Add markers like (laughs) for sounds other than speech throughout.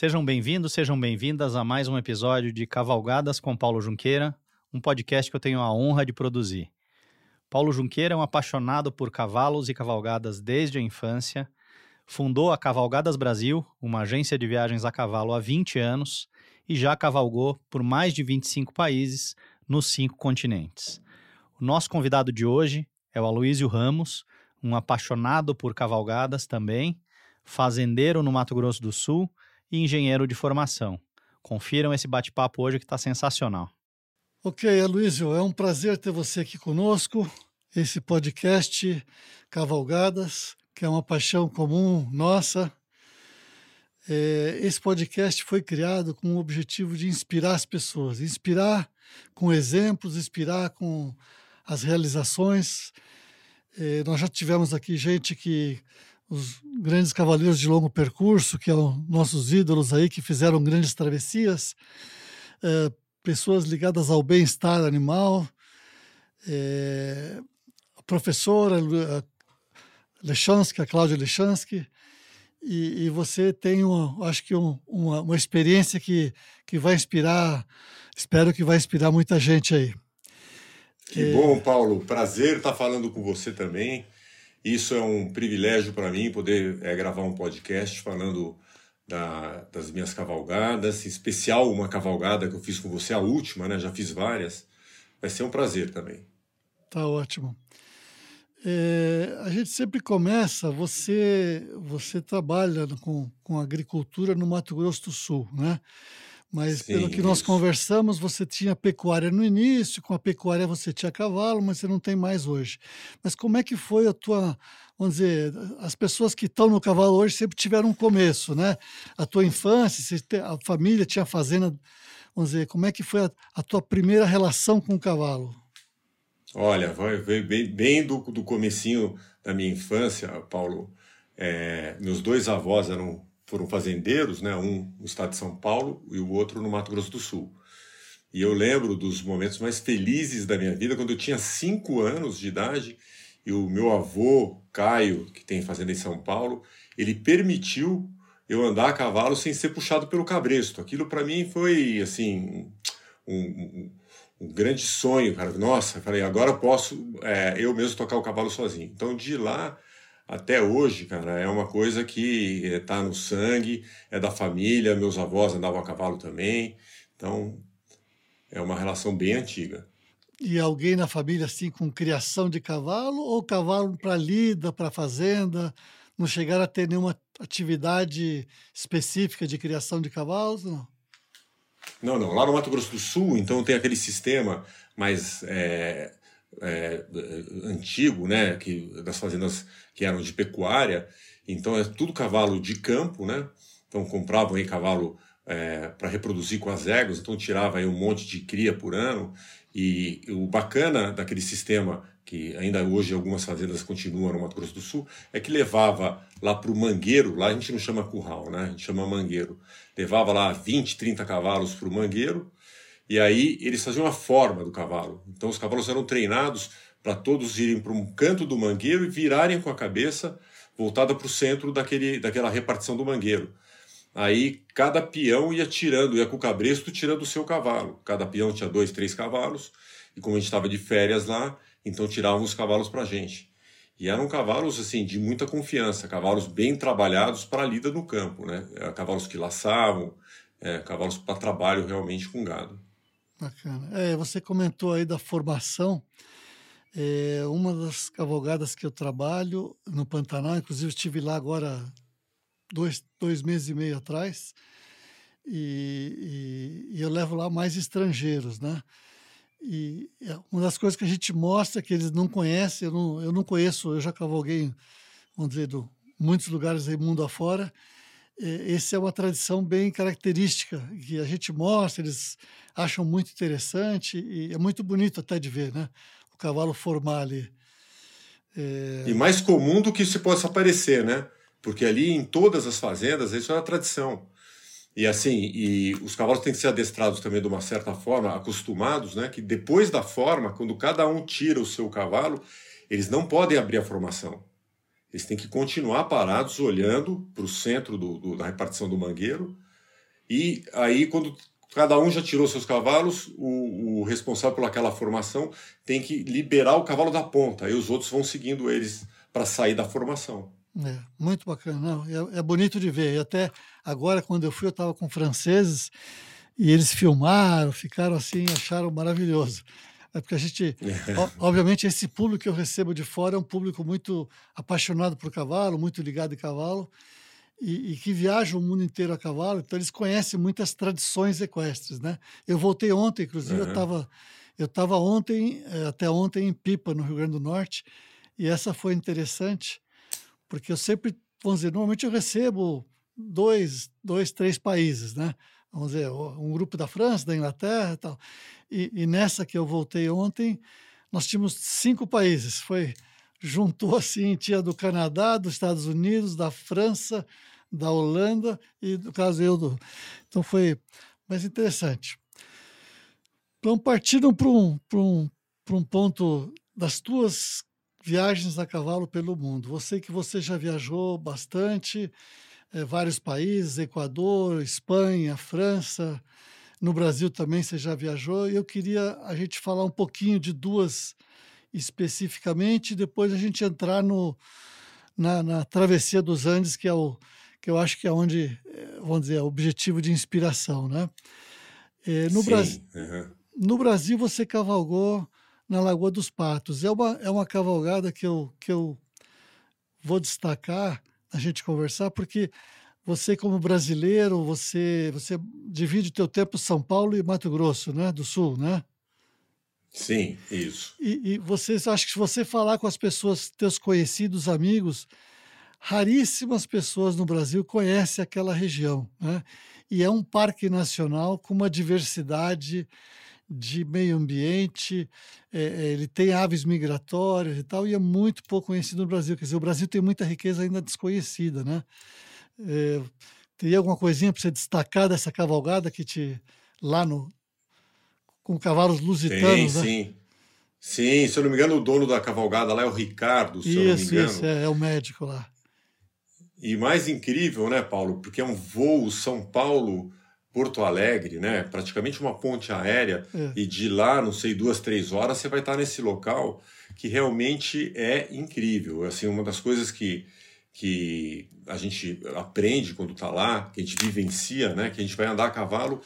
Sejam bem-vindos, sejam bem-vindas a mais um episódio de Cavalgadas com Paulo Junqueira, um podcast que eu tenho a honra de produzir. Paulo Junqueira é um apaixonado por cavalos e cavalgadas desde a infância. Fundou a Cavalgadas Brasil, uma agência de viagens a cavalo há 20 anos, e já cavalgou por mais de 25 países nos cinco continentes. O nosso convidado de hoje é o Aloísio Ramos, um apaixonado por cavalgadas também, fazendeiro no Mato Grosso do Sul e engenheiro de formação. Confiram esse bate-papo hoje que está sensacional. Ok, Aloysio, é um prazer ter você aqui conosco. Esse podcast Cavalgadas, que é uma paixão comum nossa. É, esse podcast foi criado com o objetivo de inspirar as pessoas, inspirar com exemplos, inspirar com as realizações. É, nós já tivemos aqui gente que os grandes cavaleiros de longo percurso, que são nossos ídolos aí, que fizeram grandes travessias, é, pessoas ligadas ao bem-estar animal, é, a professora Lechansky, a Cláudia Lechansky, e, e, você tem, uma, acho que um, uma, uma experiência que, que vai inspirar, espero que vai inspirar muita gente aí. Que é... bom, Paulo. Prazer estar falando com você também. Isso é um privilégio para mim poder é, gravar um podcast falando da, das minhas cavalgadas, em especial uma cavalgada que eu fiz com você, a última, né? Já fiz várias. Vai ser um prazer também. Tá ótimo. É, a gente sempre começa, você você trabalha com, com agricultura no Mato Grosso do Sul, né? Mas Sim, pelo que nós isso. conversamos, você tinha pecuária no início, com a pecuária você tinha cavalo, mas você não tem mais hoje. Mas como é que foi a tua, vamos dizer, as pessoas que estão no cavalo hoje sempre tiveram um começo, né? A tua infância, a família tinha fazenda, vamos dizer, como é que foi a, a tua primeira relação com o cavalo? Olha, veio bem, bem do, do comecinho da minha infância, Paulo. É, meus dois avós eram foram fazendeiros, né? um no estado de São Paulo e o outro no Mato Grosso do Sul. E eu lembro dos momentos mais felizes da minha vida quando eu tinha cinco anos de idade e o meu avô, Caio, que tem fazenda em São Paulo, ele permitiu eu andar a cavalo sem ser puxado pelo cabresto. Aquilo para mim foi assim um, um, um, grande sonho, cara. Nossa, falei, agora posso é, eu mesmo tocar o cavalo sozinho. Então de lá até hoje, cara, é uma coisa que está no sangue, é da família, meus avós andavam a cavalo também, então é uma relação bem antiga. E alguém na família assim com criação de cavalo ou cavalo para lida, para fazenda? Não chegaram a ter nenhuma atividade específica de criação de cavalos? Não? Não, não. Lá no Mato Grosso do Sul, então tem aquele sistema mais é, é, antigo, né, que, das fazendas que eram de pecuária, então é tudo cavalo de campo, né, então compravam aí cavalo é, para reproduzir com as éguas, então tirava aí um monte de cria por ano, e o bacana daquele sistema, que ainda hoje algumas fazendas continuam no Mato Grosso do Sul, é que levava lá para o mangueiro, lá a gente não chama curral, né? a gente chama mangueiro, levava lá 20, 30 cavalos para o mangueiro, e aí eles faziam a forma do cavalo. Então os cavalos eram treinados para todos irem para um canto do mangueiro e virarem com a cabeça voltada para o centro daquele, daquela repartição do mangueiro. Aí cada peão ia tirando, ia com o cabresto tirando o seu cavalo. Cada peão tinha dois, três cavalos, e como a gente estava de férias lá, então tiravam os cavalos para a gente. E eram cavalos assim de muita confiança, cavalos bem trabalhados para a lida no campo, né? Cavalos que laçavam, é, cavalos para trabalho realmente com gado. Bacana. É, você comentou aí da formação. É, uma das cavalgadas que eu trabalho no Pantanal, inclusive estive lá agora dois, dois meses e meio atrás, e, e, e eu levo lá mais estrangeiros, né? E é uma das coisas que a gente mostra que eles não conhecem, eu não, eu não conheço, eu já cavalguei, vamos dizer, do, muitos lugares aí mundo afora, essa é uma tradição bem característica que a gente mostra, eles acham muito interessante e é muito bonito até de ver, né? O cavalo formar ali. É... E mais comum do que se possa parecer, né? Porque ali em todas as fazendas isso é uma tradição. E assim, e os cavalos têm que ser adestrados também de uma certa forma, acostumados, né? Que depois da forma, quando cada um tira o seu cavalo, eles não podem abrir a formação. Eles têm que continuar parados, olhando para o centro do, do, da repartição do mangueiro, E aí, quando cada um já tirou seus cavalos, o, o responsável pelaquela formação tem que liberar o cavalo da ponta, aí os outros vão seguindo eles para sair da formação. É, muito bacana, não, é, é, bonito de ver. E até agora, quando eu fui, eu estava com franceses e eles filmaram, ficaram assim, acharam maravilhoso. É porque a gente, (laughs) obviamente, esse público que eu recebo de fora é um público muito apaixonado por cavalo, muito ligado em cavalo e, e, que viaja o mundo inteiro a cavalo, então eles conhecem muitas tradições equestres, né? Eu voltei ontem, inclusive, uhum. eu estava eu estava ontem, eh, até ontem em Pipa, no Rio Grande do Norte, e essa foi interessante, porque eu sempre, vamos dizer, normalmente eu recebo dois, dois três países, né? Vamos dizer, um grupo da França, da Inglaterra e tal. E, nessa que eu voltei ontem, nós tínhamos cinco países. Foi juntou assim, tinha do Canadá, dos Estados Unidos, da França, da Holanda e, no caso, eu do. Então foi mais interessante. Então, partindo para um, um, um ponto das tuas viagens a cavalo pelo mundo. Você que você já viajou bastante, é, vários países, Equador, Espanha, França, no Brasil também você já viajou. E eu queria a gente falar um pouquinho de duas especificamente, e depois a gente entrar no, na, na travessia dos Andes, que é o, que eu acho que é onde, eh, vamos dizer, é o objetivo de inspiração, né? É, no, Brasil, uhum. no Brasil, você cavalgou na Lagoa dos Patos. É uma, é uma cavalgada que eu, que eu vou destacar a gente conversar, porque você, como brasileiro, você, você divide o teu tempo São Paulo e Mato Grosso, né? Do Sul, né? Sim, isso. E, e você, acho que se você falar com as pessoas, teus conhecidos, amigos, raríssimas pessoas no Brasil conhecem aquela região. Né? E é um parque nacional com uma diversidade de meio ambiente, é, ele tem aves migratórias e tal, e é muito pouco conhecido no Brasil. Quer dizer, o Brasil tem muita riqueza ainda desconhecida, né? É, teria alguma coisinha para você destacar dessa cavalgada que te lá no com cavalos lusitanos, tem, né? Sim, sim. Se eu não me engano, o dono da cavalgada lá é o Ricardo, se isso, eu não me engano. Isso, é, é o médico lá. E mais incrível, né, Paulo? Porque é um voo São Paulo. Porto Alegre, né? Praticamente uma ponte aérea, é. e de lá, não sei, duas, três horas, você vai estar nesse local que realmente é incrível. Assim, uma das coisas que, que a gente aprende quando está lá, que a gente vivencia, né? Que a gente vai andar a cavalo.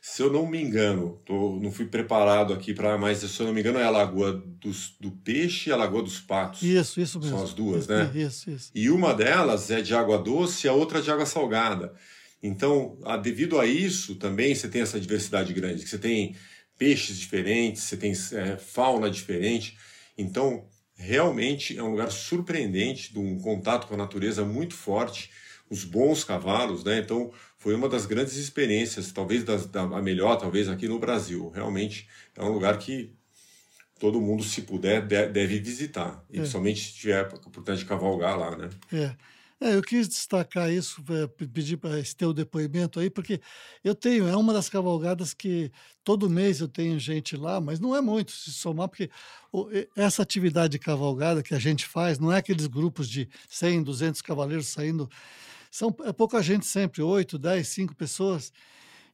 Se eu não me engano, tô, não fui preparado aqui para mais, se eu não me engano, é a Lagoa dos, do Peixe e a Lagoa dos Patos. Isso, isso mesmo. São as duas, isso, né? Isso, isso. E uma delas é de água doce e a outra de água salgada. Então, devido a isso, também você tem essa diversidade grande, que você tem peixes diferentes, você tem é, fauna diferente. Então, realmente é um lugar surpreendente, de um contato com a natureza muito forte, os bons cavalos, né? Então, foi uma das grandes experiências, talvez das, da, a melhor, talvez aqui no Brasil. Realmente é um lugar que todo mundo, se puder, deve visitar. E é. principalmente se tiver a oportunidade de cavalgar lá, né? É. É, eu quis destacar isso, é, pedir para esse teu depoimento aí, porque eu tenho, é uma das cavalgadas que todo mês eu tenho gente lá, mas não é muito se somar, porque essa atividade de cavalgada que a gente faz, não é aqueles grupos de 100, 200 cavaleiros saindo, são, é pouca gente sempre, 8, 10, 5 pessoas.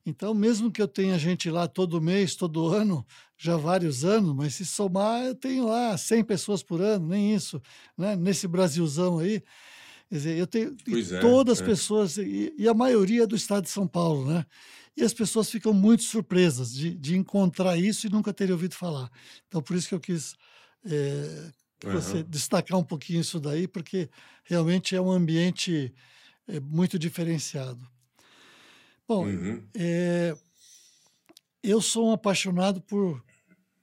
Então, mesmo que eu tenha gente lá todo mês, todo (laughs) ano, já vários anos, mas se somar, eu tenho lá 100 pessoas por ano, nem isso, né? nesse Brasilzão aí. Quer dizer, eu tenho é, todas as é. pessoas, e, e, a maioria é do estado de São Paulo, né? E as pessoas ficam muito surpresas de, de encontrar isso e nunca terem ouvido falar. Então, por isso que eu quis é, que uhum. você destacar um pouquinho isso daí, porque realmente é um ambiente é, muito diferenciado. Bom, uhum. é, eu sou um apaixonado por,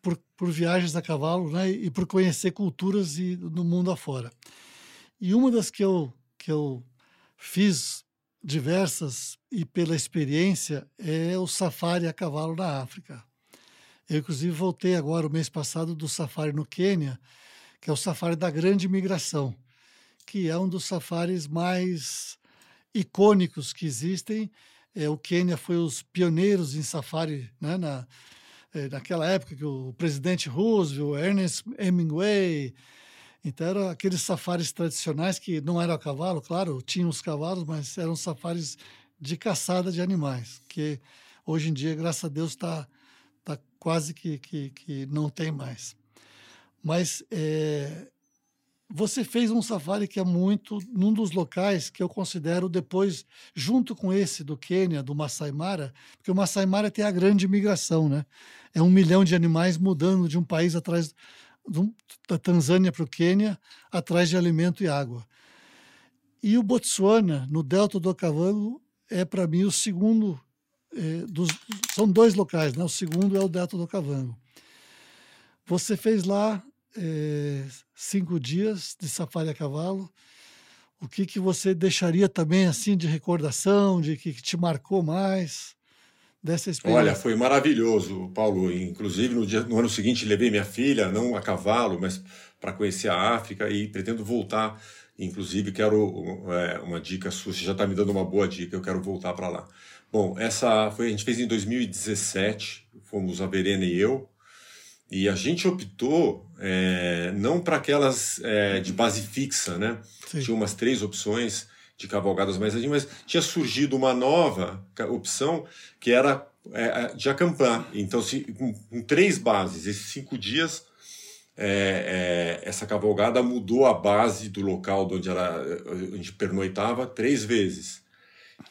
por, por, viagens a cavalo né, e por conhecer culturas e, no mundo afora. E uma das que eu que eu fiz diversas e pela experiência é o safari a cavalo na África. Eu, inclusive, voltei agora, o mês passado, do safari no Quênia, que é o safari da grande migração, que é um dos safaris mais icônicos que existem. É, o Quênia foi os pioneiros em safari né, na, é, naquela época que o presidente Roosevelt, Ernest Hemingway, então eram aqueles safaris tradicionais que não eram a cavalo, claro, tinham os cavalos, mas eram safaris de caçada de animais, que hoje em dia, graças a Deus, está tá quase que, que, que não tem mais. Mas é, você fez um safari que é muito num dos locais que eu considero depois, junto com esse do Quênia, do Masai Mara, porque o Masai Mara tem a grande migração, né? É um milhão de animais mudando de um país atrás da Tanzânia para o Quênia, atrás de alimento e água. E o Botsuana, no Delta do Okavango, é para mim o segundo é, dos, são dois locais, né? O segundo é o Delta do Okavango. Você fez lá é, cinco dias de safari a cavalo. O que que você deixaria também assim de recordação, de que, que te marcou mais? Dessa experiência? Olha, foi maravilhoso, Paulo. Inclusive, no, dia, no ano seguinte, levei minha filha, não a cavalo, mas para conhecer a África e pretendo voltar. Inclusive, quero é, uma dica sua, você já está me dando uma boa dica, eu quero voltar para lá. Bom, essa foi a gente fez em 2017, fomos a Verena e eu, e a gente optou é, não para aquelas é, de base fixa, né? Sim. Tinha umas três opções de cavalgadas mais adiante, mas tinha surgido uma nova opção que era é, de acampar. Então, se, com, com, três bases, esses cinco dias, é, é, essa cavalgada mudou a base do local onde a gente pernoitava três vezes.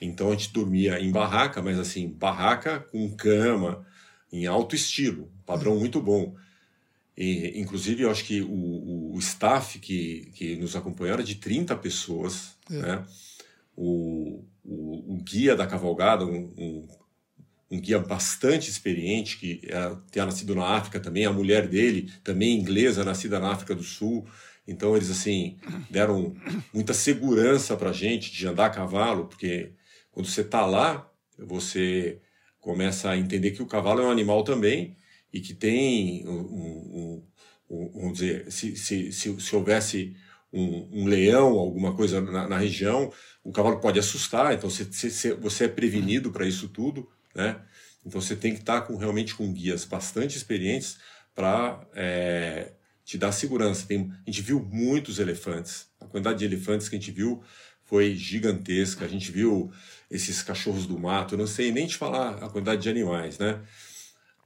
Então a gente dormia em barraca, mas assim, barraca com cama, em alto estilo, padrão muito bom. E, inclusive, eu acho que o, o staff que, que nos acompanhou era de 30 pessoas, é. né? O, o, o, guia da cavalgada, um, um, um, guia bastante experiente, que tinha nascido na África também, a mulher dele, também inglesa, nascida na África do Sul. Então, eles, assim, deram muita segurança para a gente de andar a cavalo, porque quando você está lá, você começa a entender que o cavalo é um animal também e que tem um, um, um vamos dizer, se, se, se, se houvesse um, leão, alguma coisa na, na, região, o cavalo pode assustar, então você, você, você é prevenido para isso tudo, né? Então você tem que estar tá com, realmente com guias bastante experientes para é, te dar segurança. Tem, a gente viu muitos elefantes, a quantidade de elefantes que a gente viu foi gigantesca. A gente viu esses cachorros do mato, eu não sei nem te falar a quantidade de animais, né?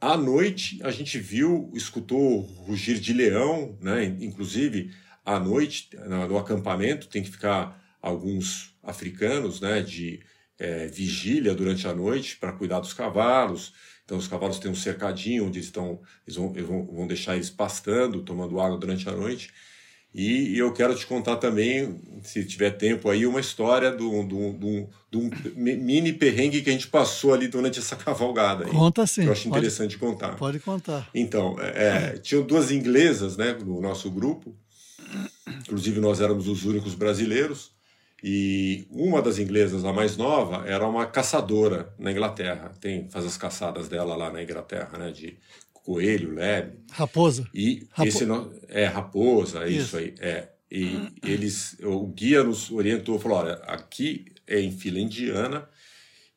À noite a gente viu, escutou rugir de leão, né? Inclusive à noite no acampamento tem que ficar alguns africanos, né? De é, vigília durante a noite para cuidar dos cavalos. Então os cavalos têm um cercadinho onde estão, eles vão, eles vão deixar eles pastando, tomando água durante a noite. E, eu quero te contar também, se tiver tempo aí, uma história de um mini perrengue que a gente passou ali durante essa (laughs) cavalgada. Aí, Conta sim. eu acho pode, interessante contar. Pode contar. Então, é, é, tinham duas inglesas né, no nosso grupo, inclusive nós éramos os únicos brasileiros, e uma das inglesas, a mais nova, era uma caçadora na Inglaterra. Tem, faz as caçadas dela lá na Inglaterra, né, de coelho, lebre. Raposa. E Rapo... esse não, é raposa, isso, isso aí. É. E eles, o guia nos orientou, falou, olha, aqui é em fila indiana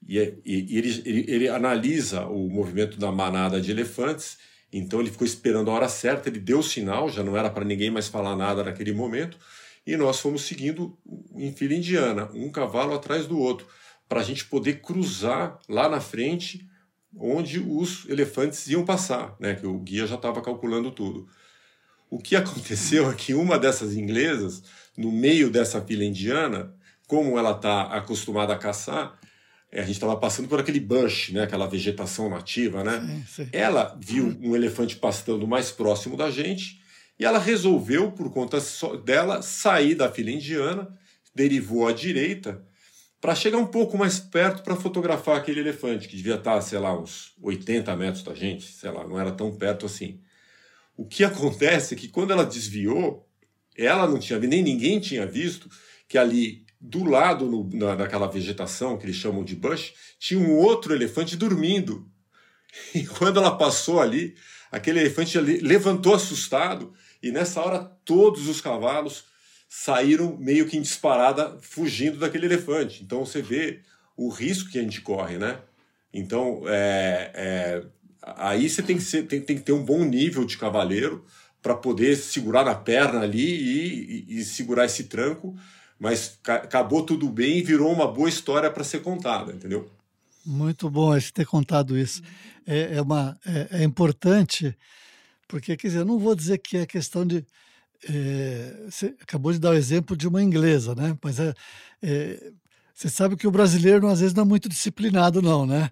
e, é, e, e ele, ele, ele, analisa o movimento da manada de elefantes. Então ele ficou esperando a hora certa, ele deu o sinal, já não era para ninguém mais falar nada naquele momento. E nós fomos seguindo em fila indiana, um cavalo atrás do outro, para a gente poder cruzar lá na frente onde os elefantes iam passar, né? Que o guia já estava calculando tudo. O que (laughs) aconteceu é que uma dessas inglesas, no meio dessa fila indiana, como ela está acostumada a caçar, eh, a gente estava passando por aquele bush, né? Aquela vegetação nativa, né? Sim, sim. Ela viu um elefante pastando mais próximo da gente e ela resolveu, por conta dela, sair da fila indiana, derivou à direita para chegar um pouco mais perto para fotografar aquele elefante, que devia estar, tá, sei lá, uns 80 metros da gente, sei lá, não era tão perto assim. O que acontece é que quando ela desviou, ela não tinha nem ninguém tinha visto que ali do lado no, na, daquela vegetação que eles chamam de bush, tinha um outro elefante dormindo. E quando ela passou ali, aquele elefante ali levantou assustado e nessa hora todos os cavalos saíram meio que em disparada fugindo daquele elefante. Então você vê o risco que a gente corre, né? Então é, é, aí você tem que, ser, tem, tem que ter um bom nível de cavaleiro para poder segurar na perna ali e, e, e, segurar esse tranco, mas acabou tudo bem e virou uma boa história para ser contada, entendeu? Muito bom você ter contado isso. É, é uma, é, é, importante, porque, quer dizer, eu não vou dizer que é questão de. É, você acabou de dar o exemplo de uma inglesa, né? Mas é, é, você sabe que o brasileiro às vezes não é muito disciplinado, não, né?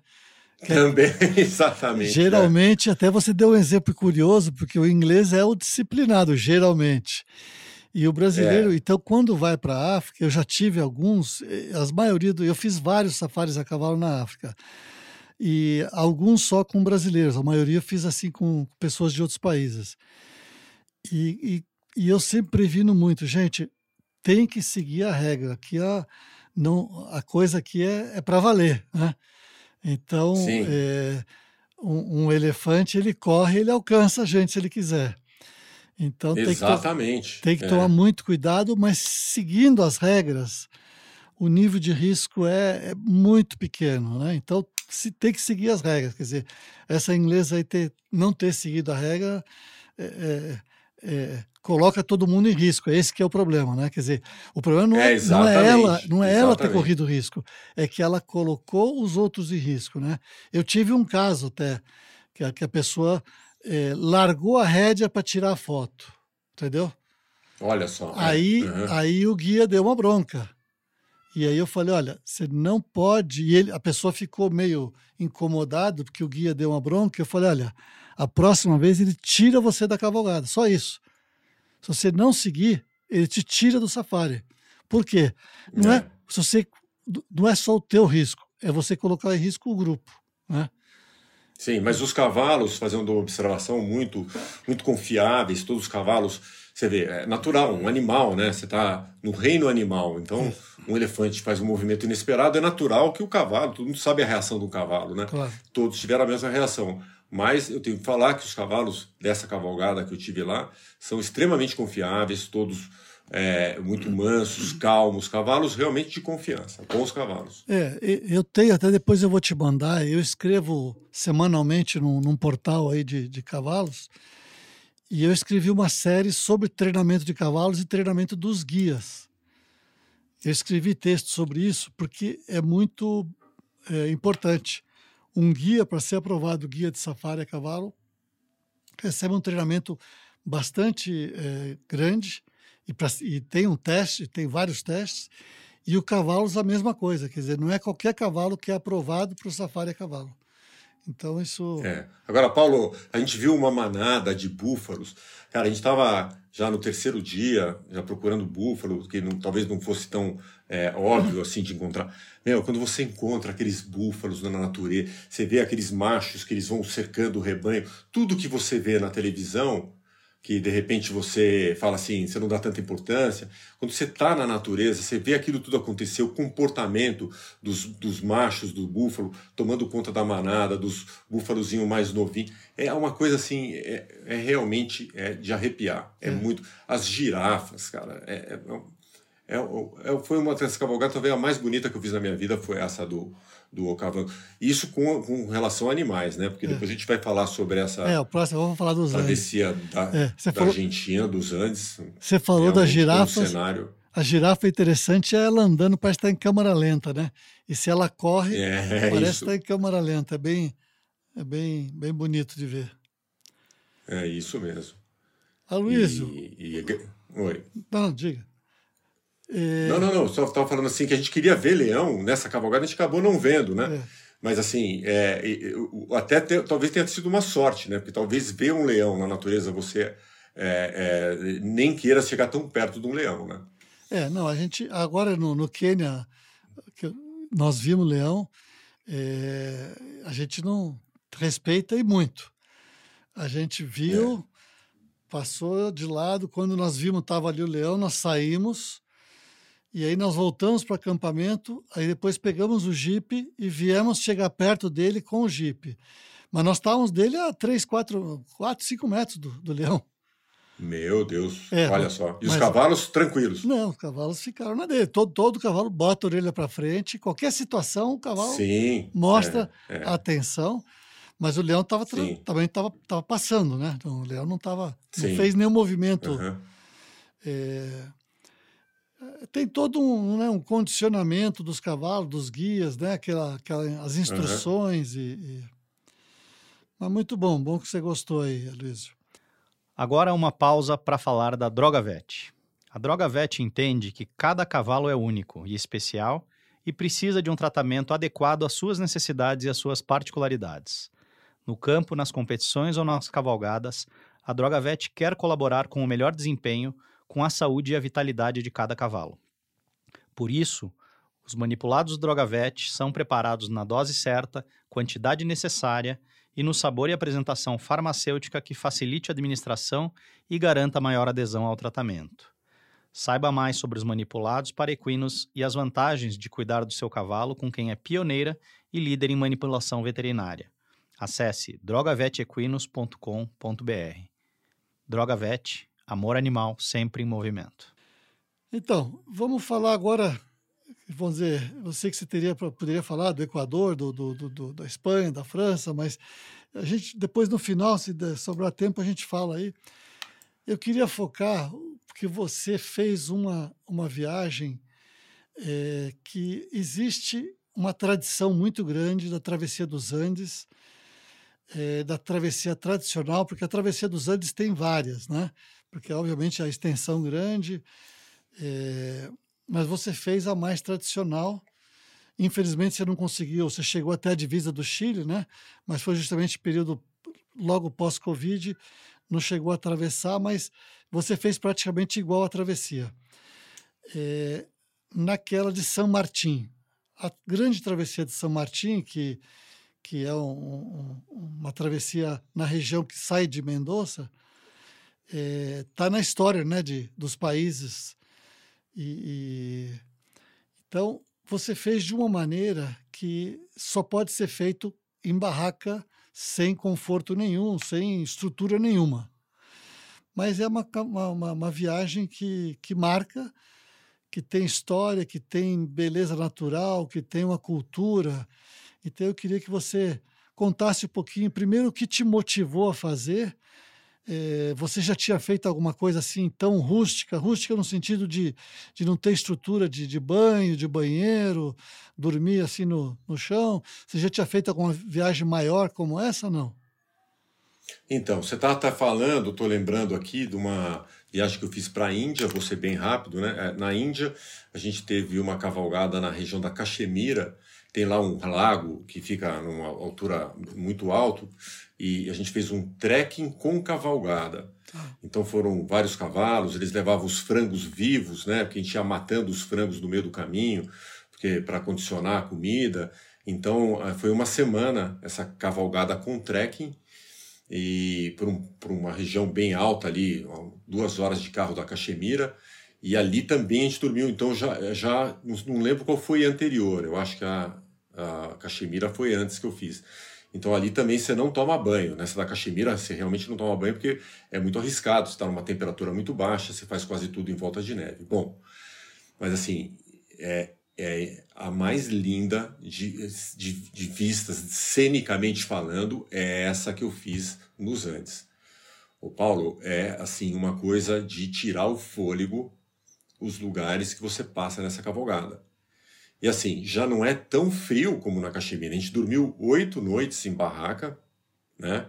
Que Também, (laughs) exatamente. Geralmente, até você deu um exemplo curioso, porque o inglês é o disciplinado, geralmente. E o brasileiro, é. então, quando vai para a África, eu já tive alguns, as maioria, do, eu fiz vários safaris a cavalo na África. E alguns só com brasileiros, a maioria eu fiz assim com pessoas de outros países. E, e, e eu sempre previno muito, gente, tem que seguir a regra, que a, não, a coisa aqui é, é para valer, né? Então, é, um, um elefante, ele corre, ele alcança a gente se ele quiser. Então Exatamente. tem que, tem que é. tomar muito cuidado, mas seguindo as regras, o nível de risco é, é, muito pequeno, né? Então se tem que seguir as regras. Quer dizer, essa inglesa aí ter, não ter seguido a regra é, é, é coloca todo mundo em risco. Esse que é o problema, né? Quer dizer, o problema não é, é não é ela, não é ela ter corrido risco, é que ela colocou os outros em risco, né? Eu tive um caso até que a, que a pessoa é, largou a rédea para tirar a foto, entendeu? Olha só. Aí, uhum. aí o guia deu uma bronca. E aí eu falei, olha, você não pode. E ele, a pessoa ficou meio incomodado porque o guia deu uma bronca. Eu falei, olha, a próxima vez ele tira você da cavalgada, só isso. Se você não seguir, ele te tira do safari. Por quê? Não é, é se você não é só o teu risco, é você colocar em risco o grupo, né? Sim, mas os cavalos, fazendo uma observação muito, muito confiáveis, todos os cavalos, você vê, é natural, um animal, né? Você está no reino animal, então um elefante faz um movimento inesperado, é natural que o cavalo, todo mundo sabe a reação do cavalo, né? Claro. Todos tiveram a mesma reação. Mas eu tenho que falar que os cavalos dessa cavalgada que eu tive lá são extremamente confiáveis, todos é, muito mansos, calmos, cavalos realmente de confiança, bons cavalos. É, eu tenho, até depois eu vou te mandar, eu escrevo semanalmente num, num portal aí de, de cavalos, e eu escrevi uma série sobre treinamento de cavalos e treinamento dos guias. Eu escrevi texto sobre isso porque é muito é, importante. Um guia, para ser aprovado guia de safari a cavalo, recebe um treinamento bastante é, grande, e, pra, e tem um teste, tem vários testes, e o cavalos a mesma coisa, quer dizer, não é qualquer cavalo que é aprovado para o safari a cavalo. Então isso. É. Agora, Paulo, a gente viu uma manada de búfalos. Cara, a gente estava já no terceiro dia, já procurando búfalo, que não, talvez não fosse tão é, óbvio assim de encontrar. Meu, quando você encontra aqueles búfalos na natureza, você vê aqueles machos que eles vão cercando o rebanho, tudo que você vê na televisão que de repente você fala assim, você não dá tanta importância. Quando você está na natureza, você vê aquilo tudo acontecer, o comportamento dos, dos machos do búfalo tomando conta da manada, dos búfalozinhos mais novinhos. É uma coisa assim, é, é realmente é de arrepiar. É, é, muito. As girafas, cara, é, é, é, é foi uma dessas cavalgadas, talvez a mais bonita que eu fiz na minha vida foi essa do, do Ocavão. Isso com, com relação a animais, né? Porque é. depois a gente vai falar sobre essa é, o próximo vamos falar dos travessia Andes. da, é, da falou, Argentina, dos Andes. Você falou da girafa. Um cenário. A girafa interessante é ela andando, parece estar em câmera lenta, né? E se ela corre, é, parece estar em câmera lenta. É bem, é bem, bem bonito de ver. É isso mesmo. Aloysio. E, e... Oi. Não, diga. É... Não, não, não. Só estava falando assim que a gente queria ver leão nessa cavalgada, a gente acabou não vendo, né? É. Mas assim, é, até ter, talvez tenha sido uma sorte, né? Porque talvez ver um leão na natureza você é, é, nem queira chegar tão perto de um leão, né? É, não, a gente agora no, no Quênia nós vimos leão, é, a gente não respeita e muito. A gente viu, passou de lado, quando nós vimos estava ali o leão, nós saímos e aí nós voltamos para o acampamento, aí depois pegamos o jipe e viemos chegar perto dele com o jipe. Mas nós estávamos dele a 3, 4, 4 5 metros do, do leão. Meu Deus, é, olha só. E os cavalos tranquilos? Não, os cavalos ficaram na dele. Todo, todo cavalo bota a orelha para frente. Qualquer situação, o cavalo Sim, mostra é, é. atenção. Mas o leão tava, também estava tava passando, né? Então, o leão não, tava, não fez nenhum movimento. Uhum. É, tem todo um, né, um condicionamento dos cavalos, dos guias, né? Aquela, aquela, as instruções uhum. e, e, Mas muito bom, bom que você gostou aí, Aloysio. Agora uma pausa para falar da Droga Vet. A Droga Vet entende que cada cavalo é único e especial e precisa de um tratamento adequado às suas necessidades e às suas particularidades. No campo, nas competições ou nas cavalgadas, a Droga Vet quer colaborar com o melhor desempenho, com a saúde e a vitalidade de cada cavalo. Por isso, os manipulados Droga Vet são preparados na dose certa, quantidade necessária e no sabor e apresentação farmacêutica que facilite a administração e garanta maior adesão ao tratamento. Saiba mais sobre os manipulados para equinos e as vantagens de cuidar do seu cavalo com quem é pioneira e líder em manipulação veterinária. Acesse drogavetequinos.com.br. Drogavet, amor animal sempre em movimento. Então, vamos falar agora, vamos dizer, sei que você teria, poderia falar do Equador, do, do, do, da Espanha, da França, mas a gente, depois no final, se sobrar tempo, a gente fala aí. Eu queria focar porque você fez uma, uma viagem é, que existe uma tradição muito grande da travessia dos Andes, é, da travessia tradicional, porque a travessia dos Andes tem várias, né? Porque, obviamente, a extensão grande, é, mas você fez a mais tradicional. Infelizmente, você não conseguiu, você chegou até a divisa do Chile, né? Mas foi justamente período logo pós-Covid, não chegou a atravessar, mas você fez praticamente igual a travessia. É, naquela de São Martim, a grande travessia de São Martim, que, que é um, um, uma travessia na região que sai de Mendoza, está é, tá na história né, de, dos países. E, e, então, você fez de uma maneira que só pode ser feito em barraca, sem conforto nenhum, sem estrutura nenhuma mas é uma, uma, uma viagem que, que marca, que tem história, que tem beleza natural, que tem uma cultura. Então eu queria que você contasse um pouquinho, primeiro, o que te motivou a fazer. É, você já tinha feito alguma coisa assim tão rústica, rústica no sentido de, de não ter estrutura de, de banho, de banheiro, dormir assim no, no chão? Você já tinha feito alguma viagem maior como essa, não? Então, você está tá falando, estou lembrando aqui de uma viagem que eu fiz para a Índia, vou ser bem rápido, né? É, na Índia, a gente teve uma cavalgada na região da Caxemira, tem lá um lago que fica numa altura muito alto, e a gente fez um trekking com cavalgada. Ah. Então foram vários cavalos, eles levavam os frangos vivos, né? Porque a gente ia matando os frangos no meio do caminho, porque para condicionar a comida. Então eh, foi uma semana essa cavalgada com trekking e por, um, por uma região bem alta ali, duas horas de carro da Caxemira, e ali também a gente dormiu, então já, já não lembro qual foi anterior, eu acho que a, a Caxemira foi antes que eu fiz. Então ali também você não toma banho. Nessa da Caxemira você realmente não toma banho porque é muito arriscado, está numa temperatura muito baixa, você faz quase tudo em volta de neve. Bom, mas assim, é, é a mais linda de, de, de, vistas, cenicamente falando, é essa que eu fiz nos Andes. O Paulo é assim uma coisa de tirar o fôlego os lugares que você passa nessa cavalgada. E assim, já não é tão frio como na Caxemira. A gente dormiu oito noites em barraca, né?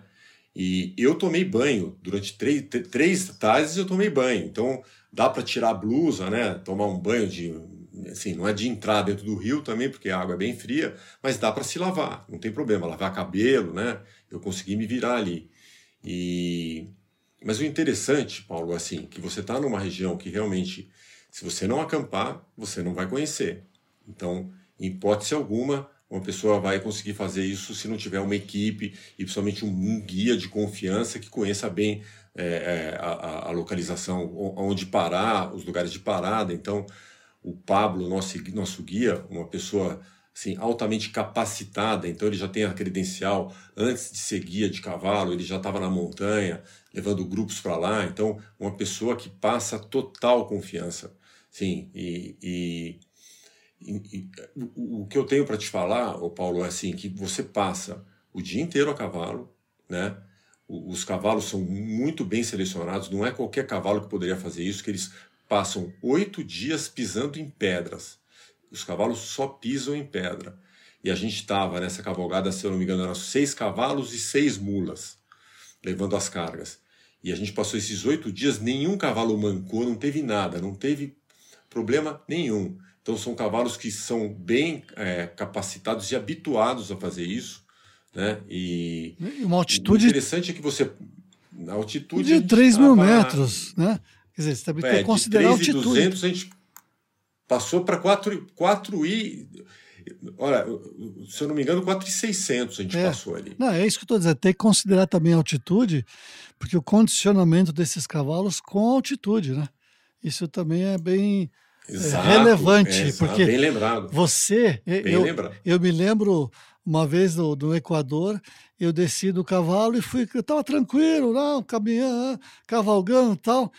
E eu tomei banho durante três, três tardes. Eu tomei banho, então dá para tirar a blusa, né? Tomar um banho de assim, não é de entrar dentro do rio também, porque a água é bem fria, mas dá para se lavar, não tem problema, lavar cabelo, né? Eu consegui me virar ali. E mas o interessante, Paulo, é assim, que você está numa região que realmente, se você não acampar, você não vai conhecer. Então, em hipótese alguma, uma pessoa vai conseguir fazer isso se não tiver uma equipe e principalmente um, guia de confiança que conheça bem é, é, a, a, localização, onde parar, os lugares de parada. Então, o Pablo, nosso, nosso guia, uma pessoa assim, altamente capacitada, então ele já tem a credencial, antes de ser guia de cavalo, ele já estava na montanha, levando grupos para lá, então uma pessoa que passa total confiança. Sim, e, e, o, o, que eu tenho para te falar, ô Paulo, é assim, que você passa o dia inteiro a cavalo, né? Os cavalos são muito bem selecionados, não é qualquer cavalo que poderia fazer isso, que eles passam oito dias pisando em pedras. Os cavalos só pisam em pedra. E a gente estava nessa cavalgada, se eu não me engano, eram seis cavalos e seis mulas, levando as cargas. E a gente passou esses oito dias, nenhum cavalo mancou, não teve nada, não teve problema nenhum. Então são cavalos que são bem é, capacitados e habituados a fazer isso, né? E, e uma altitude o interessante é que você na altitude de 3 mil metros, né? Quer dizer, você também é, tem que considerar a altitude. 200, a gente passou para 4, 4 e Olha, se eu não me engano, 4,600 a gente é. passou ali. Não, é isso que eu estou dizendo. Tem que considerar também a altitude, porque o condicionamento desses cavalos com altitude, né? Isso também é bem exato, relevante. É, porque bem lembrado. Você, bem eu, lembrado. eu me lembro uma vez no, no Equador, eu desci do cavalo e fui, eu estava tranquilo, não, caminhando, cavalgando e tal.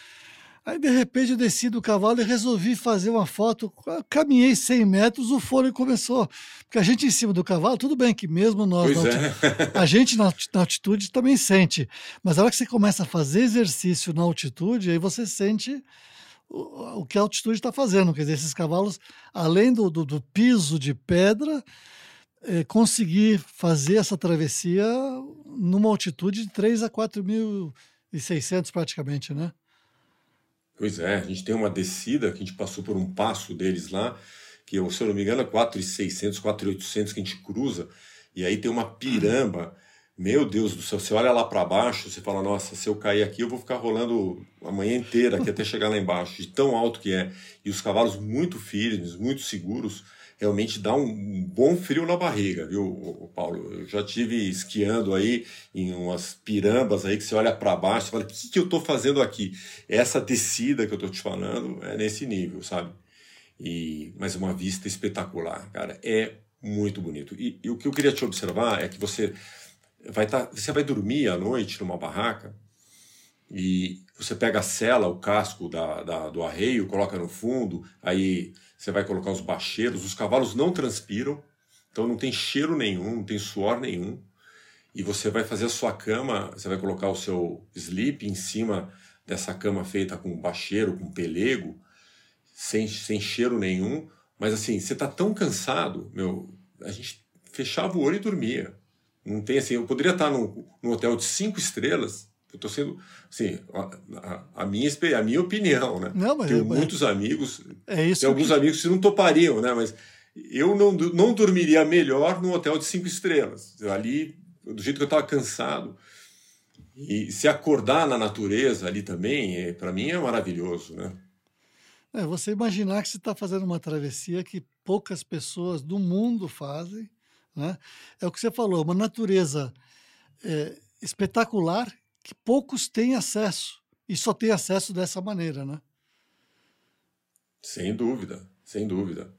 Aí, de repente, eu desci do cavalo e resolvi fazer uma foto. Caminhei 100 metros, o fôlego começou. Porque a gente em cima do cavalo, tudo bem que mesmo nós, é. a gente na, na, altitude também sente. Mas a hora que você começa a fazer exercício na altitude, aí você sente o, o que a altitude está fazendo. Quer dizer, esses cavalos, além do, do, do piso de pedra, é, conseguir fazer essa travessia numa altitude de 3 a 4.600 praticamente, né? Pois é, a gente tem uma descida que a gente passou por um passo deles lá, que se eu não me engano é 4,600, 4,800 que a gente cruza, e aí tem uma piramba. Meu Deus do céu, você olha lá para baixo, você fala, nossa, se eu cair aqui eu vou ficar rolando a manhã inteira aqui até chegar lá embaixo, de tão alto que é. E os cavalos muito firmes, muito seguros, realmente dá um bom frio na barriga, viu, Paulo? Eu já tive esquiando aí em umas pirambas aí que você olha para baixo e fala: o que, que eu estou fazendo aqui? Essa descida que eu estou te falando é nesse nível, sabe? E, mas uma vista espetacular, cara. É muito bonito. E, e o que eu queria te observar é que você vai tá, você vai dormir à noite numa barraca e você pega a cela, o casco da, da, do arreio, coloca no fundo, aí você vai colocar os bacheiros, os cavalos não transpiram, então não tem cheiro nenhum, não tem suor nenhum. E você vai fazer a sua cama, você vai colocar o seu sleep em cima dessa cama feita com bacheiro, com pelego, sem, sem cheiro nenhum. Mas assim, você tá tão cansado, meu, a gente fechava o olho e dormia. Não tem assim, eu poderia estar num, num hotel de cinco estrelas, eu tô sendo, assim, a, a, minha, a minha opinião, né? Não, mas, Tenho mas, muitos amigos, é isso tem alguns que... amigos que não topariam, né? Mas eu não, não dormiria melhor num hotel de cinco estrelas. Ali, do jeito que eu estava cansado, e se acordar na natureza ali também, é, para mim é maravilhoso, né? É, você imaginar que você está fazendo uma travessia que poucas pessoas do mundo fazem, né? É o que você falou, uma natureza é, espetacular que poucos têm acesso e só têm acesso dessa maneira, né? Sem dúvida, sem dúvida.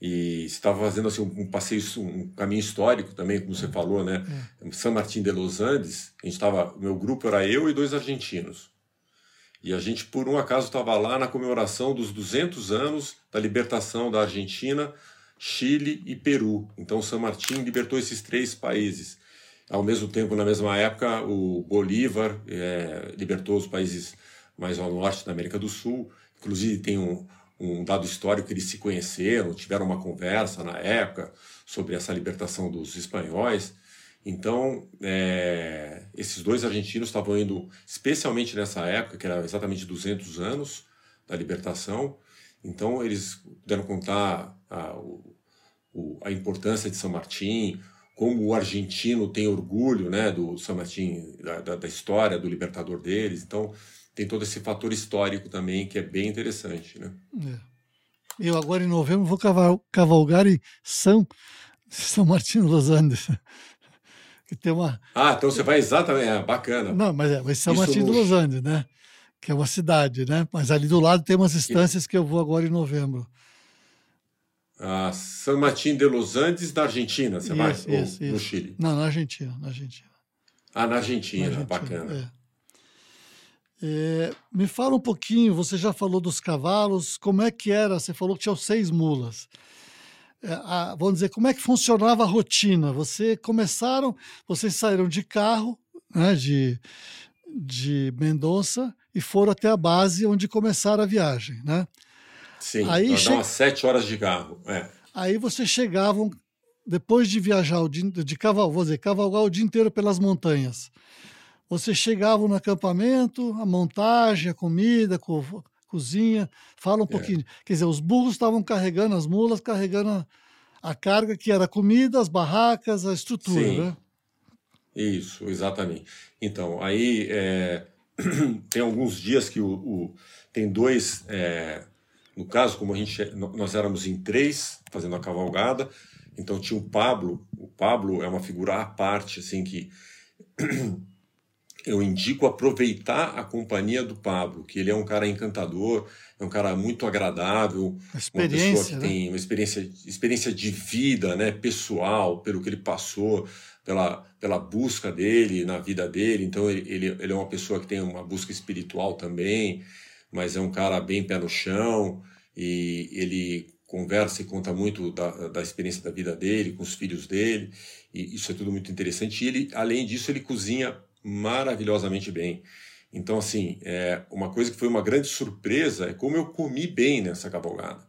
E estava fazendo assim, um passeio, um caminho histórico também, como você falou, né? É. San Martín de los Andes, a gente estava, meu grupo era eu e dois argentinos. E a gente, por um acaso, estava lá na comemoração dos 200 anos da libertação da Argentina, Chile e Peru. Então, San Martín libertou esses três países. Ao mesmo tempo, na mesma época, o Bolívar é, libertou os países mais ao norte da América do Sul. Inclusive, tem um, um dado histórico que eles se conheceram, tiveram uma conversa na época sobre essa libertação dos espanhóis. Então, é, esses dois argentinos estavam indo, especialmente nessa época, que era exatamente 200 anos da libertação. Então, eles puderam contar a, o, a importância de São Martim, como o argentino tem orgulho né, do San Martín, da, da, história do libertador deles. Então, tem todo esse fator histórico também que é bem interessante. Né? É. Eu agora em novembro vou cavalgar em São, São Martinho dos Andes. (laughs) Que tem uma... Ah, então você vai exatamente. É, bacana. Não, mas é mas São Isso Martinho no... dos Andes, né? Que é uma cidade, né? Mas ali do lado tem umas estâncias que eu vou agora em novembro a San Martín de los Andes da Argentina, você isso, vai? Isso, Ou isso. no Chile? Não, na Argentina, na Argentina. Ah, na Argentina, na Argentina bacana. É. É, me fala um pouquinho, você já falou dos cavalos, como é que era? Você falou que tinha seis mulas. É, a, vamos dizer, como é que funcionava a rotina? Você começaram, vocês saíram de carro, né, de, de Mendonça, e foram até a base onde começaram a viagem, né? Sim, aí che... umas sete horas de carro. É. Aí vocês chegavam, depois de viajar, o dia, de caval, vou dizer, cavalgar o dia inteiro pelas montanhas. Vocês chegavam no acampamento, a montagem, a comida, co cozinha. Fala um é. pouquinho. Quer dizer, os burros estavam carregando as mulas, carregando a, a carga que era a comida, as barracas, a estrutura, Sim. né? Isso, exatamente. Então, aí é, (clears throat) tem alguns dias que o, o tem dois é, no caso, como a gente, nós éramos em três fazendo a cavalgada, então tinha o Pablo. O Pablo é uma figura à parte, assim que (clears throat) eu indico aproveitar a companhia do Pablo, que ele é um cara encantador, é um cara muito agradável, uma pessoa que né? tem uma experiência, experiência de vida, né, pessoal, pelo que ele passou, pela, pela busca dele na vida dele. Então ele, ele, ele é uma pessoa que tem uma busca espiritual também mas é um cara bem pé no chão e ele conversa e conta muito da, da experiência da vida dele com os filhos dele e isso é tudo muito interessante. E ele, além disso, ele cozinha maravilhosamente bem. Então, assim, é, uma coisa que foi uma grande surpresa é como eu comi bem nessa cavalgada.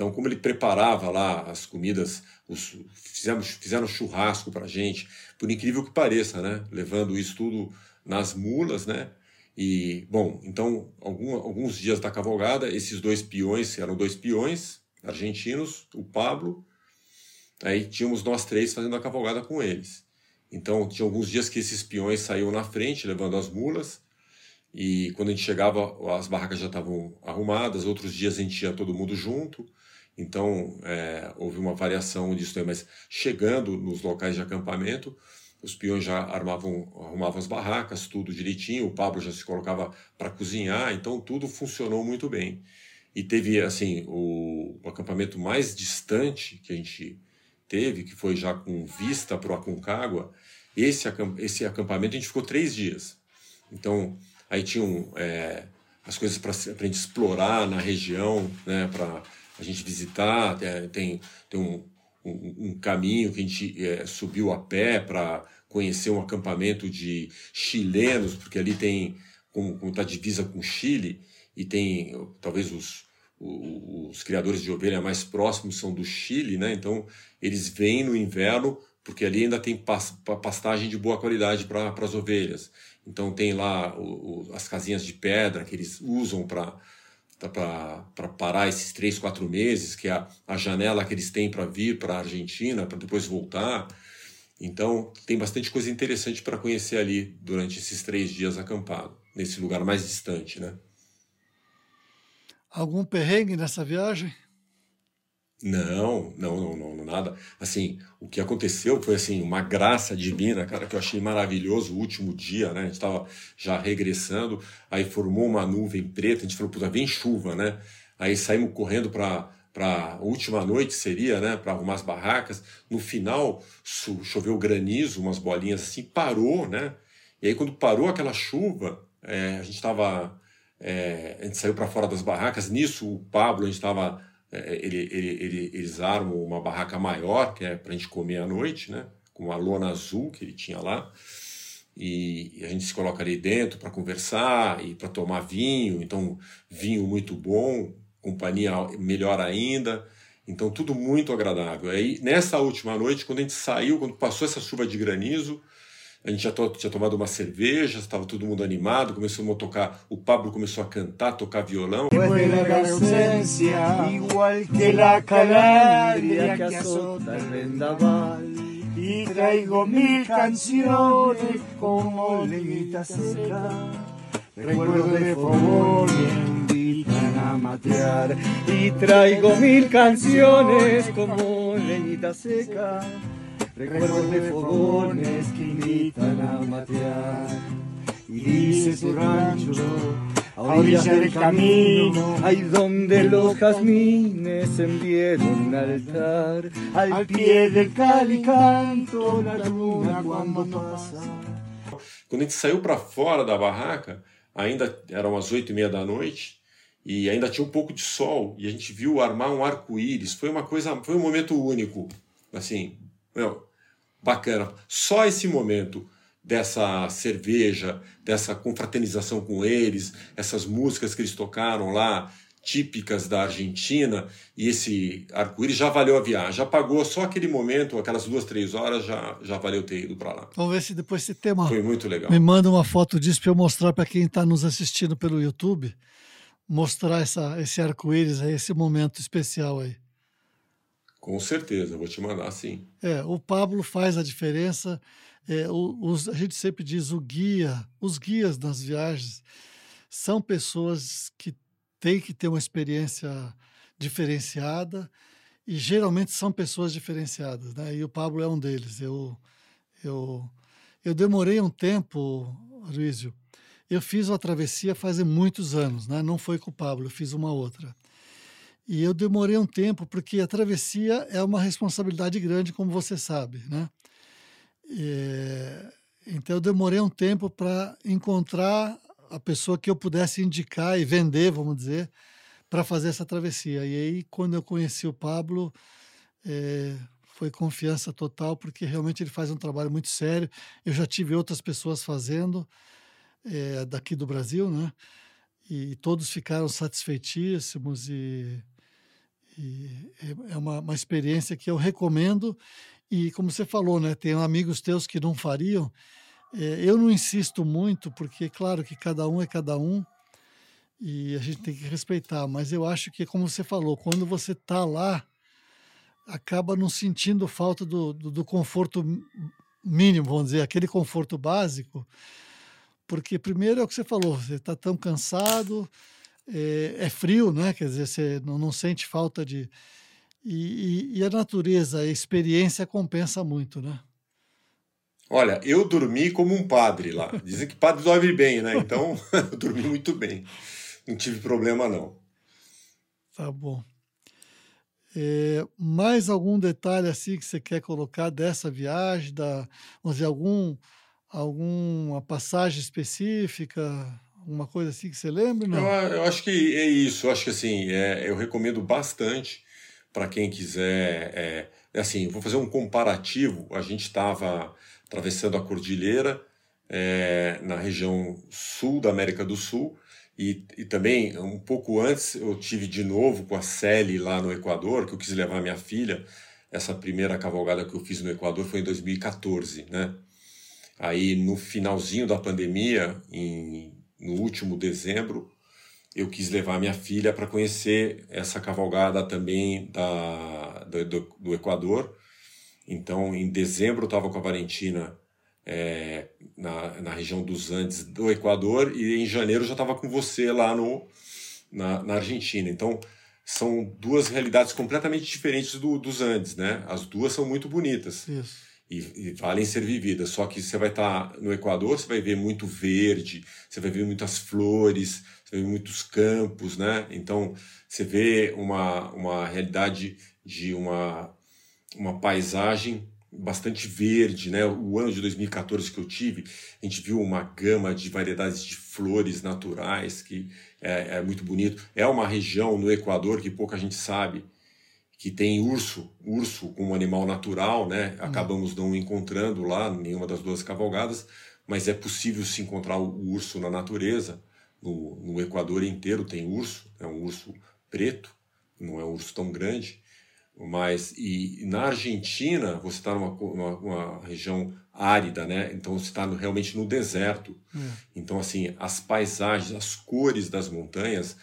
Então, como ele preparava lá as comidas, os, fizemos, fizeram churrasco para gente, por incrível que pareça, né? Levando isso tudo nas mulas, né? E, bom, então, algum, alguns dias da cavalgada, esses dois peões, eram dois peões argentinos, o Pablo, aí tínhamos nós três fazendo a cavalgada com eles. Então, tinha alguns dias que esses peões saíam na frente, levando as mulas, e quando a gente chegava, as barracas já estavam arrumadas, outros dias a gente ia todo mundo junto, então é, houve uma variação disso mas chegando nos locais de acampamento, os peões já armavam, arrumavam as barracas, tudo direitinho, o Pablo já se colocava para cozinhar, então tudo funcionou muito bem. E teve, assim, o, o, acampamento mais distante que a gente teve, que foi já com vista para o Aconcagua, esse, esse acampamento a gente ficou três dias. Então, aí tinham é, as coisas para a gente explorar na região, né, para a gente visitar, tem, tem um, um, um caminho que a gente é, subiu a pé para conhecer um acampamento de chilenos, porque ali tem, como está divisa com o Chile, e tem talvez os, os, os, criadores de ovelha mais próximos são do Chile, né? então eles vêm no inverno, porque ali ainda tem pastagem de boa qualidade para as ovelhas. Então tem lá o, o, as casinhas de pedra que eles usam para para parar esses três, quatro meses, que é a, a janela que eles têm para vir para a Argentina, para depois voltar. Então, tem bastante coisa interessante para conhecer ali durante esses três dias acampado, nesse lugar mais distante, né? Algum perrengue nessa viagem? Não, não, não, não, nada. Assim, o que aconteceu foi assim uma graça divina, cara, que eu achei maravilhoso o último dia, né? A gente estava já regressando, aí formou uma nuvem preta, a gente falou, puta, vem chuva, né? Aí saímos correndo para para última noite seria, né, para arrumar as barracas. No final choveu granizo, umas bolinhas assim, parou, né? E aí quando parou aquela chuva, é, a gente estava, é, a gente saiu para fora das barracas. Nisso o Pablo, a gente estava ele, ele, ele, eles armam uma barraca maior, que é para a gente comer à noite, né? com uma lona azul que ele tinha lá. E a gente se coloca ali dentro para conversar e para tomar vinho. Então, vinho muito bom, companhia melhor ainda. Então, tudo muito agradável. Aí, nessa última noite, quando a gente saiu, quando passou essa chuva de granizo, a gente já tinha tomado uma cerveja, estava todo mundo animado, começou a tocar, o Pablo começou a cantar, tocar violão. igual que la calabria que azota el vendaval. Y traigo mil canciones como leñita seca. Recuerdo de invitan a matear. Y traigo mil canciones como leñita seca recuerdos de fogones que invitan a matear. Y dice su rancho, a orilla del camino, ahí donde los jazmines envieron un altar, al pie del calicanto, la luna cuando pasa. Quando a gente saiu para fora da barraca, ainda eram as oito e meia da noite, e ainda tinha um pouco de sol, e a gente viu armar um arco-íris. Foi uma coisa, foi um momento único, assim, meu, bacana. Só esse momento dessa cerveja, dessa confraternização com eles, essas músicas que eles tocaram lá, típicas da Argentina, e esse arco-íris já valeu a viagem, já pagou só aquele momento, aquelas duas, três horas, já, já valeu ter ido para lá. Vamos ver se depois você tem uma. Foi muito legal. Me manda uma foto disso para eu mostrar para quem está nos assistindo pelo YouTube, mostrar essa, esse arco-íris aí, esse momento especial aí. Com certeza, vou te mandar sim. É, o Pablo faz a diferença. É, os, a gente sempre diz o guia, os guias nas viagens são pessoas que têm que ter uma experiência diferenciada e geralmente são pessoas diferenciadas, né? E o Pablo é um deles. Eu, eu, eu demorei um tempo, Luísio. Eu fiz uma travessia faz muitos anos, né? Não foi com o Pablo, eu fiz uma outra. E eu demorei um tempo porque a travessia é uma responsabilidade grande, como você sabe, né? É, então eu demorei um tempo para encontrar a pessoa que eu pudesse indicar e vender, vamos dizer, para fazer essa travessia. E aí, quando eu conheci o Pablo, é, foi confiança total, porque realmente ele faz um trabalho muito sério. Eu já tive outras pessoas fazendo é, daqui do Brasil, né? E todos ficaram satisfeitíssimos e, e é, é uma, uma experiência que eu recomendo e como você falou, né, tem amigos teus que não fariam. É, eu não insisto muito, porque claro que cada um é cada um e a gente tem que respeitar. Mas eu acho que, como você falou, quando você está lá, acaba não sentindo falta do, do, do conforto mínimo, vamos dizer, aquele conforto básico. Porque primeiro é o que você falou, você está tão cansado, é, é, frio, né? Quer dizer, você não, não sente falta de e, e, e a natureza, a experiência compensa muito, né? Olha, eu dormi como um padre lá. Dizem que padre dorme bem, né? Então, (laughs) eu dormi muito bem. Não tive problema, não. Tá bom. É, mais algum detalhe assim que você quer colocar dessa viagem, da, vamos dizer, algum, alguma passagem específica, alguma coisa assim que você lembra? Não? Eu, eu acho que é isso. Eu acho que assim, é, eu recomendo bastante para quem quiser. É, é, assim, vou fazer um comparativo. A gente estava atravessando a cordilheira é, na região sul da América do Sul. E, e, também, um pouco antes, eu tive de novo com a Celi lá no Equador, que eu quis levar minha filha. Essa primeira cavalgada que eu fiz no Equador foi em 2014, né? Aí, no finalzinho da pandemia, em, no último dezembro, eu quis levar minha filha para conhecer essa cavalgada também da, do, do Equador. Então, em dezembro, eu estava com a Valentina é, na, na região dos Andes do Equador e em janeiro já estava com você lá no, na, na Argentina. Então, são duas realidades completamente diferentes do, dos Andes, né? As duas são muito bonitas. Isso e, e, valem ser vividas. Só que você vai estar tá no Equador, você vai ver muito verde, você vai ver muitas flores, você vai ver muitos campos, né? Então você vê uma, uma realidade de uma, uma paisagem bastante verde, né? O ano de 2014 que eu tive, a gente viu uma gama de variedades de flores naturais que é, é muito bonito. É uma região no Equador que pouca gente sabe que tem urso, urso como animal natural, né? Hum. Acabamos não encontrando lá nenhuma das duas cavalgadas, mas é possível se encontrar o urso na natureza. No, no Equador inteiro tem urso, é um urso preto, não é um urso tão grande, mas e na Argentina você está numa, numa, região árida, né? Então você está realmente no deserto. É. Então assim as paisagens, as cores das montanhas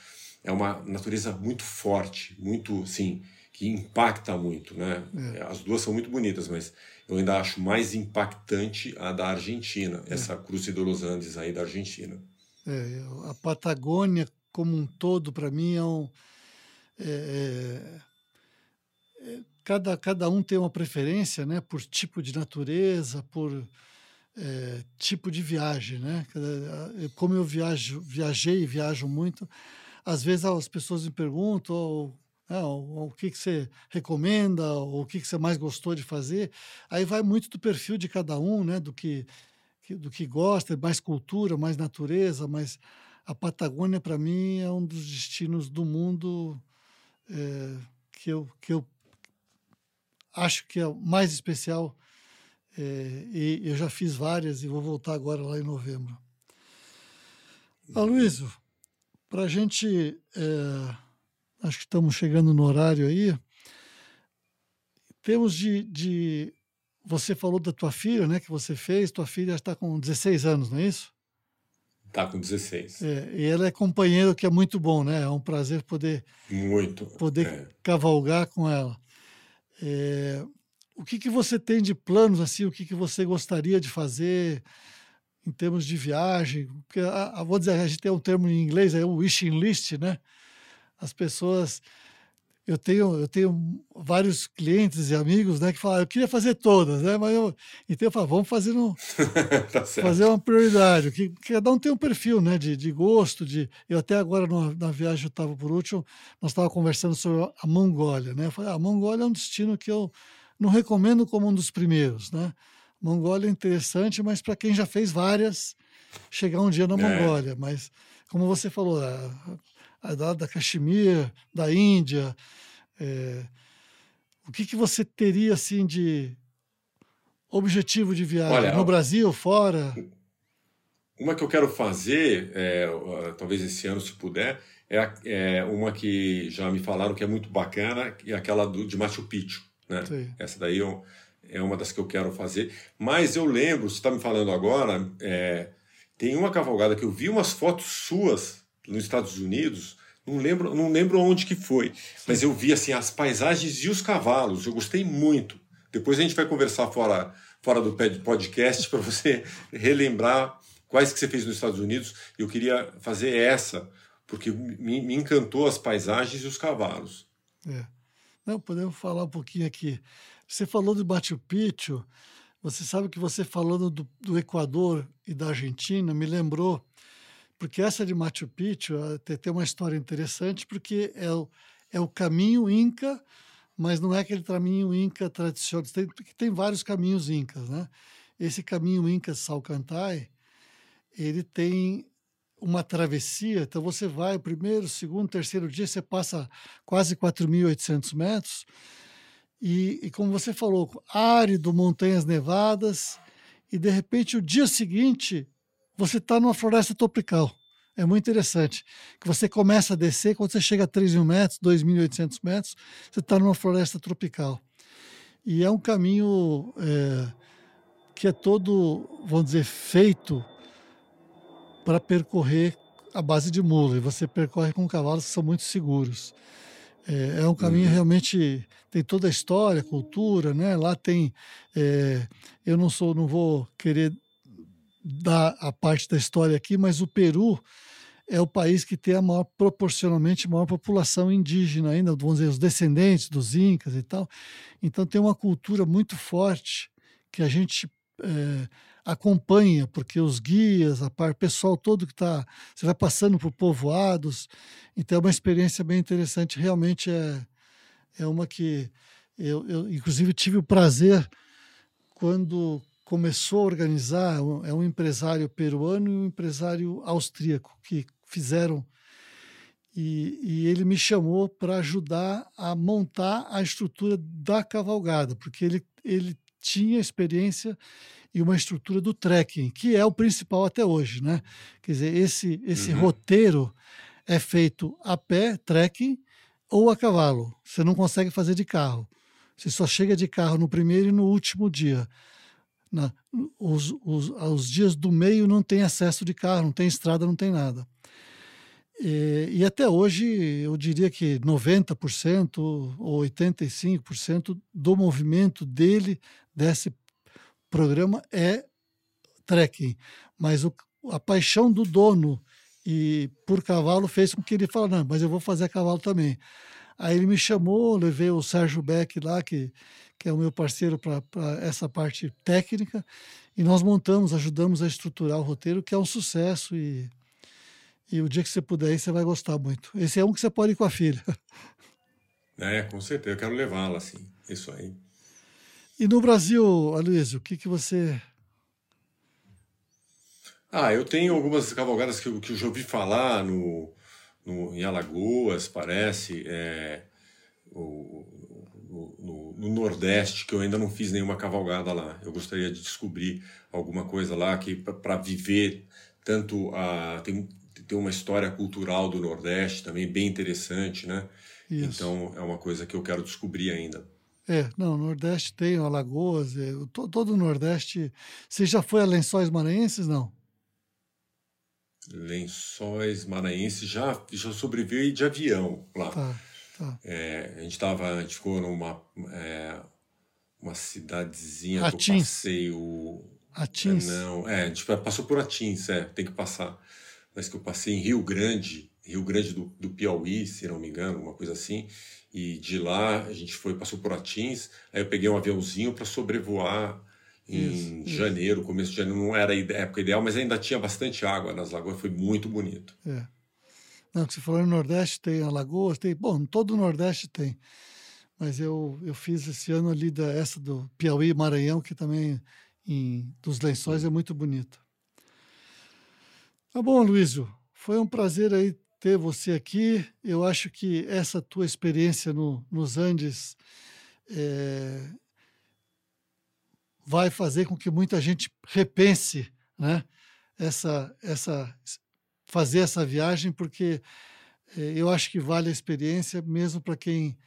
é uma natureza muito forte, muito assim que impacta muito, né? É. As duas são muito bonitas, mas eu ainda acho mais impactante a da Argentina, é. essa Cruz de los Andes aí da Argentina. É, a Patagônia como um todo, para mim, é um... É, é, é, cada, cada um tem uma preferência, né? Por tipo de natureza, por... É, tipo de viagem, né? Como eu viajo, viajei e viajo muito, às vezes as pessoas me perguntam, ah, o, o, que, que você recomenda, o que, que você mais gostou de fazer. Aí vai muito do perfil de cada um, né? do, que, que do que gosta, mais cultura, mais natureza, mas a Patagônia, para mim, é um dos destinos do mundo é, que, eu, que eu acho que é o mais especial É, e eu já fiz várias e vou voltar agora lá em novembro. Aloysio, para a gente, é, acho que estamos chegando no horário aí, temos de, de, Você falou da tua filha, né? Que você fez, tua filha está com 16 anos, não é isso? Está com 16. É, e ela é companheiro, que é muito bom, né? É um prazer poder. Muito. Poder é. cavalgar com ela. É, o que, que você tem de planos, assim? O que, que você gostaria de fazer? em termos de viagem, porque a, a, vou dizer, a gente tem um termo em inglês, é o wishing list, né? As pessoas, eu tenho, eu tenho vários clientes e amigos, né, que falam, eu queria fazer todas, né? Mas eu, então eu falo, vamos fazer um, (laughs) tá fazer uma prioridade, que cada um tem um perfil, né, de, de gosto, de, eu até agora no, na viagem eu estava por último, nós estávamos conversando sobre a Mongólia, né? Eu falei, ah, a Mongólia é um destino que eu não recomendo como um dos primeiros, né? Mongólia é interessante, mas para quem já fez várias, chegar um dia na é. Mongólia. Mas, como você falou, da, da Caxemir, da Índia, é, o que, que você teria assim de objetivo de viagem? Olha, no Brasil, fora? Uma que eu quero fazer, é, talvez esse ano, se puder, é, é, uma que já me falaram que é muito bacana, que é aquela do, de Machu Picchu. Né? Essa daí eu é uma das que eu quero fazer. Mas eu lembro, você está me falando agora, é, tem uma cavalgada que eu vi umas fotos suas nos Estados Unidos, não lembro, não lembro onde que foi, mas eu vi assim as paisagens e os cavalos. Eu gostei muito. Depois a gente vai conversar fora, fora do podcast para você (laughs) relembrar quais que você fez nos Estados Unidos. Eu queria fazer essa porque me, me encantou as paisagens e os cavalos. É. Não, podemos falar um pouquinho aqui. Você falou do Machu Picchu, você sabe que você falando do, do Equador e da Argentina me lembrou, porque essa de Machu Picchu tem uma história interessante, porque é o, é o caminho Inca, mas não é aquele caminho Inca tradicional, tem, tem vários caminhos Incas, né? Esse caminho Inca Salcantay, ele tem uma travessia, então você vai o primeiro, segundo, terceiro dia, você passa quase 4.800 metros, e, e, como você falou, árido, montanhas nevadas, e de repente o dia seguinte você está numa floresta tropical. É muito interessante. Que você começa a descer, quando você chega a 3 mil metros, 2.800 metros, você está numa floresta tropical. E é um caminho é, que é todo, vamos dizer, feito para percorrer a base de mula. E você percorre com cavalos que são muito seguros. É, é um caminho uhum. realmente tem toda a história, cultura, né? Lá tem, é, eu não sou, não vou querer dar a parte da história aqui, mas o Peru é o país que tem a maior proporcionalmente maior população indígena ainda, vamos dizer, os descendentes dos incas e tal. Então tem uma cultura muito forte que a gente é, acompanha, porque os guias, a par, o pessoal todo que está. Você vai passando por povoados, então é uma experiência bem interessante. Realmente é, é uma que eu, eu, inclusive, tive o prazer quando começou a organizar. É um empresário peruano e um empresário austríaco que fizeram. E, e ele me chamou para ajudar a montar a estrutura da cavalgada, porque ele, ele tinha experiência e uma estrutura do trekking, que é o principal até hoje, né? Quer dizer, esse, esse uhum. roteiro é feito a pé, trekking, ou a cavalo. Você não consegue fazer de carro. Você só chega de carro no primeiro e no último dia. Na, os, os, os dias do meio não tem acesso de carro, não tem estrada, não tem nada. E, e até hoje, eu diria que 90% ou 85% do movimento dele, desse programa é trekking, mas o, a paixão do dono e por cavalo fez com que ele falasse, não, mas eu vou fazer cavalo também. Aí ele me chamou, levei o Sérgio Beck lá, que, que é o meu parceiro para essa parte técnica, e nós montamos, ajudamos a estruturar o roteiro, que é um sucesso e, e o dia que você puder ir, você vai gostar muito. Esse é um que você pode ir com a filha. (laughs) É, com certeza, eu quero levá-la, assim, isso aí. E no Brasil, Aloysio, o que, que você. Ah, eu tenho algumas cavalgadas que, que eu já ouvi falar no, no, em Alagoas, parece. É, o, no, no, no, Nordeste, que eu ainda não fiz nenhuma cavalgada lá. Eu gostaria de descobrir alguma coisa lá que para viver tanto a tem, tem uma história cultural do Nordeste também bem interessante, né? Isso. Então é uma coisa que eu quero descobrir ainda. É, não, o Nordeste tem Alagoas, é, todo, todo o Nordeste. Você já foi a Lençóis Maranhenses, não? Lençóis Maranhenses já, já sobrevivi de avião lá. Tá, tá. É, a gente tava, a gente ficou numa é, uma cidadezinha Atins. que eu passei o. Atins? É, não, é, a gente passou por Atins, é, tem que passar. Mas que eu passei em Rio Grande, Rio Grande do, do Piauí, se não me engano, uma coisa assim. E de lá a gente foi, passou por Atins, aí eu peguei um aviãozinho para sobrevoar em isso, janeiro, isso. começo de janeiro, não era a época ideal, mas ainda tinha bastante água nas lagoas, foi muito bonito. É. Não, que você falou no Nordeste tem Alagoas, tem, bom, todo o Nordeste tem. Mas eu, eu fiz esse ano ali da, essa do Piauí Maranhão, que também em, dos lençóis é muito bonito. Tá bom, Luísio. Foi um prazer aí ter você aqui. Eu acho que essa tua experiência no, nos Andes é, vai fazer com que muita gente repense né, essa, essa, fazer essa viagem, porque é, eu acho que vale a experiência, mesmo para quem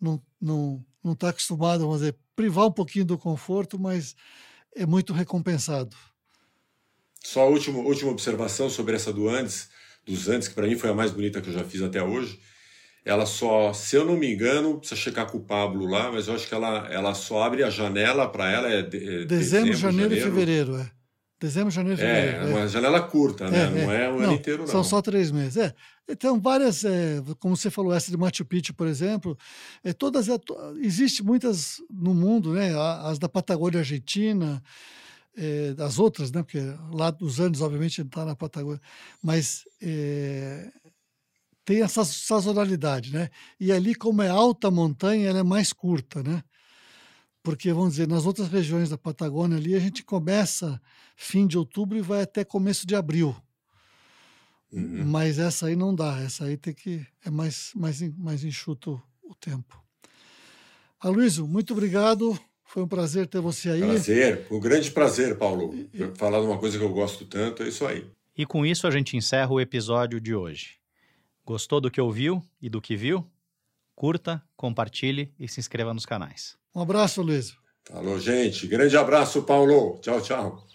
não está não, não tá acostumado, vamos dizer, privar um pouquinho do conforto, mas é muito recompensado. Só a última, última observação sobre essa do Andes dos Andes, que para mim foi a mais bonita que eu já fiz até hoje. Ela só, se eu não me engano, precisa checar com o Pablo lá, mas eu acho que ela, ela só abre a janela para ela é, de, é dezembro, dezembro, janeiro, e fevereiro, é. Dezembro, janeiro é, fevereiro. É, uma janela curta, né? É, não é, é o não, ano inteiro, não. São só três meses. É. Então, várias, é, como você falou, essa de Machu Picchu, por exemplo, é, todas, é, existe muitas no mundo, né? As da Patagônia Argentina, é, das outras, né? Porque lá dos Andes, obviamente, está na Patagônia, mas é, tem essa sazonalidade, né? E ali, como é alta montanha, ela é mais curta, né? Porque, vamos dizer, nas outras regiões da Patagônia ali, a gente começa fim de outubro e vai até começo de abril. Uhum. Mas essa aí não dá, essa aí tem que. É mais, mais, mais enxuto o tempo. Aloysio, muito obrigado. Foi um prazer ter você aí. Prazer, um grande prazer, Paulo. E... Falar de uma coisa que eu gosto tanto, é isso aí. E com isso a gente encerra o episódio de hoje. Gostou do que ouviu e do que viu? Curta, compartilhe e se inscreva nos canais. Um abraço, Luiz. Falou, gente. Grande abraço, Paulo. Tchau, tchau.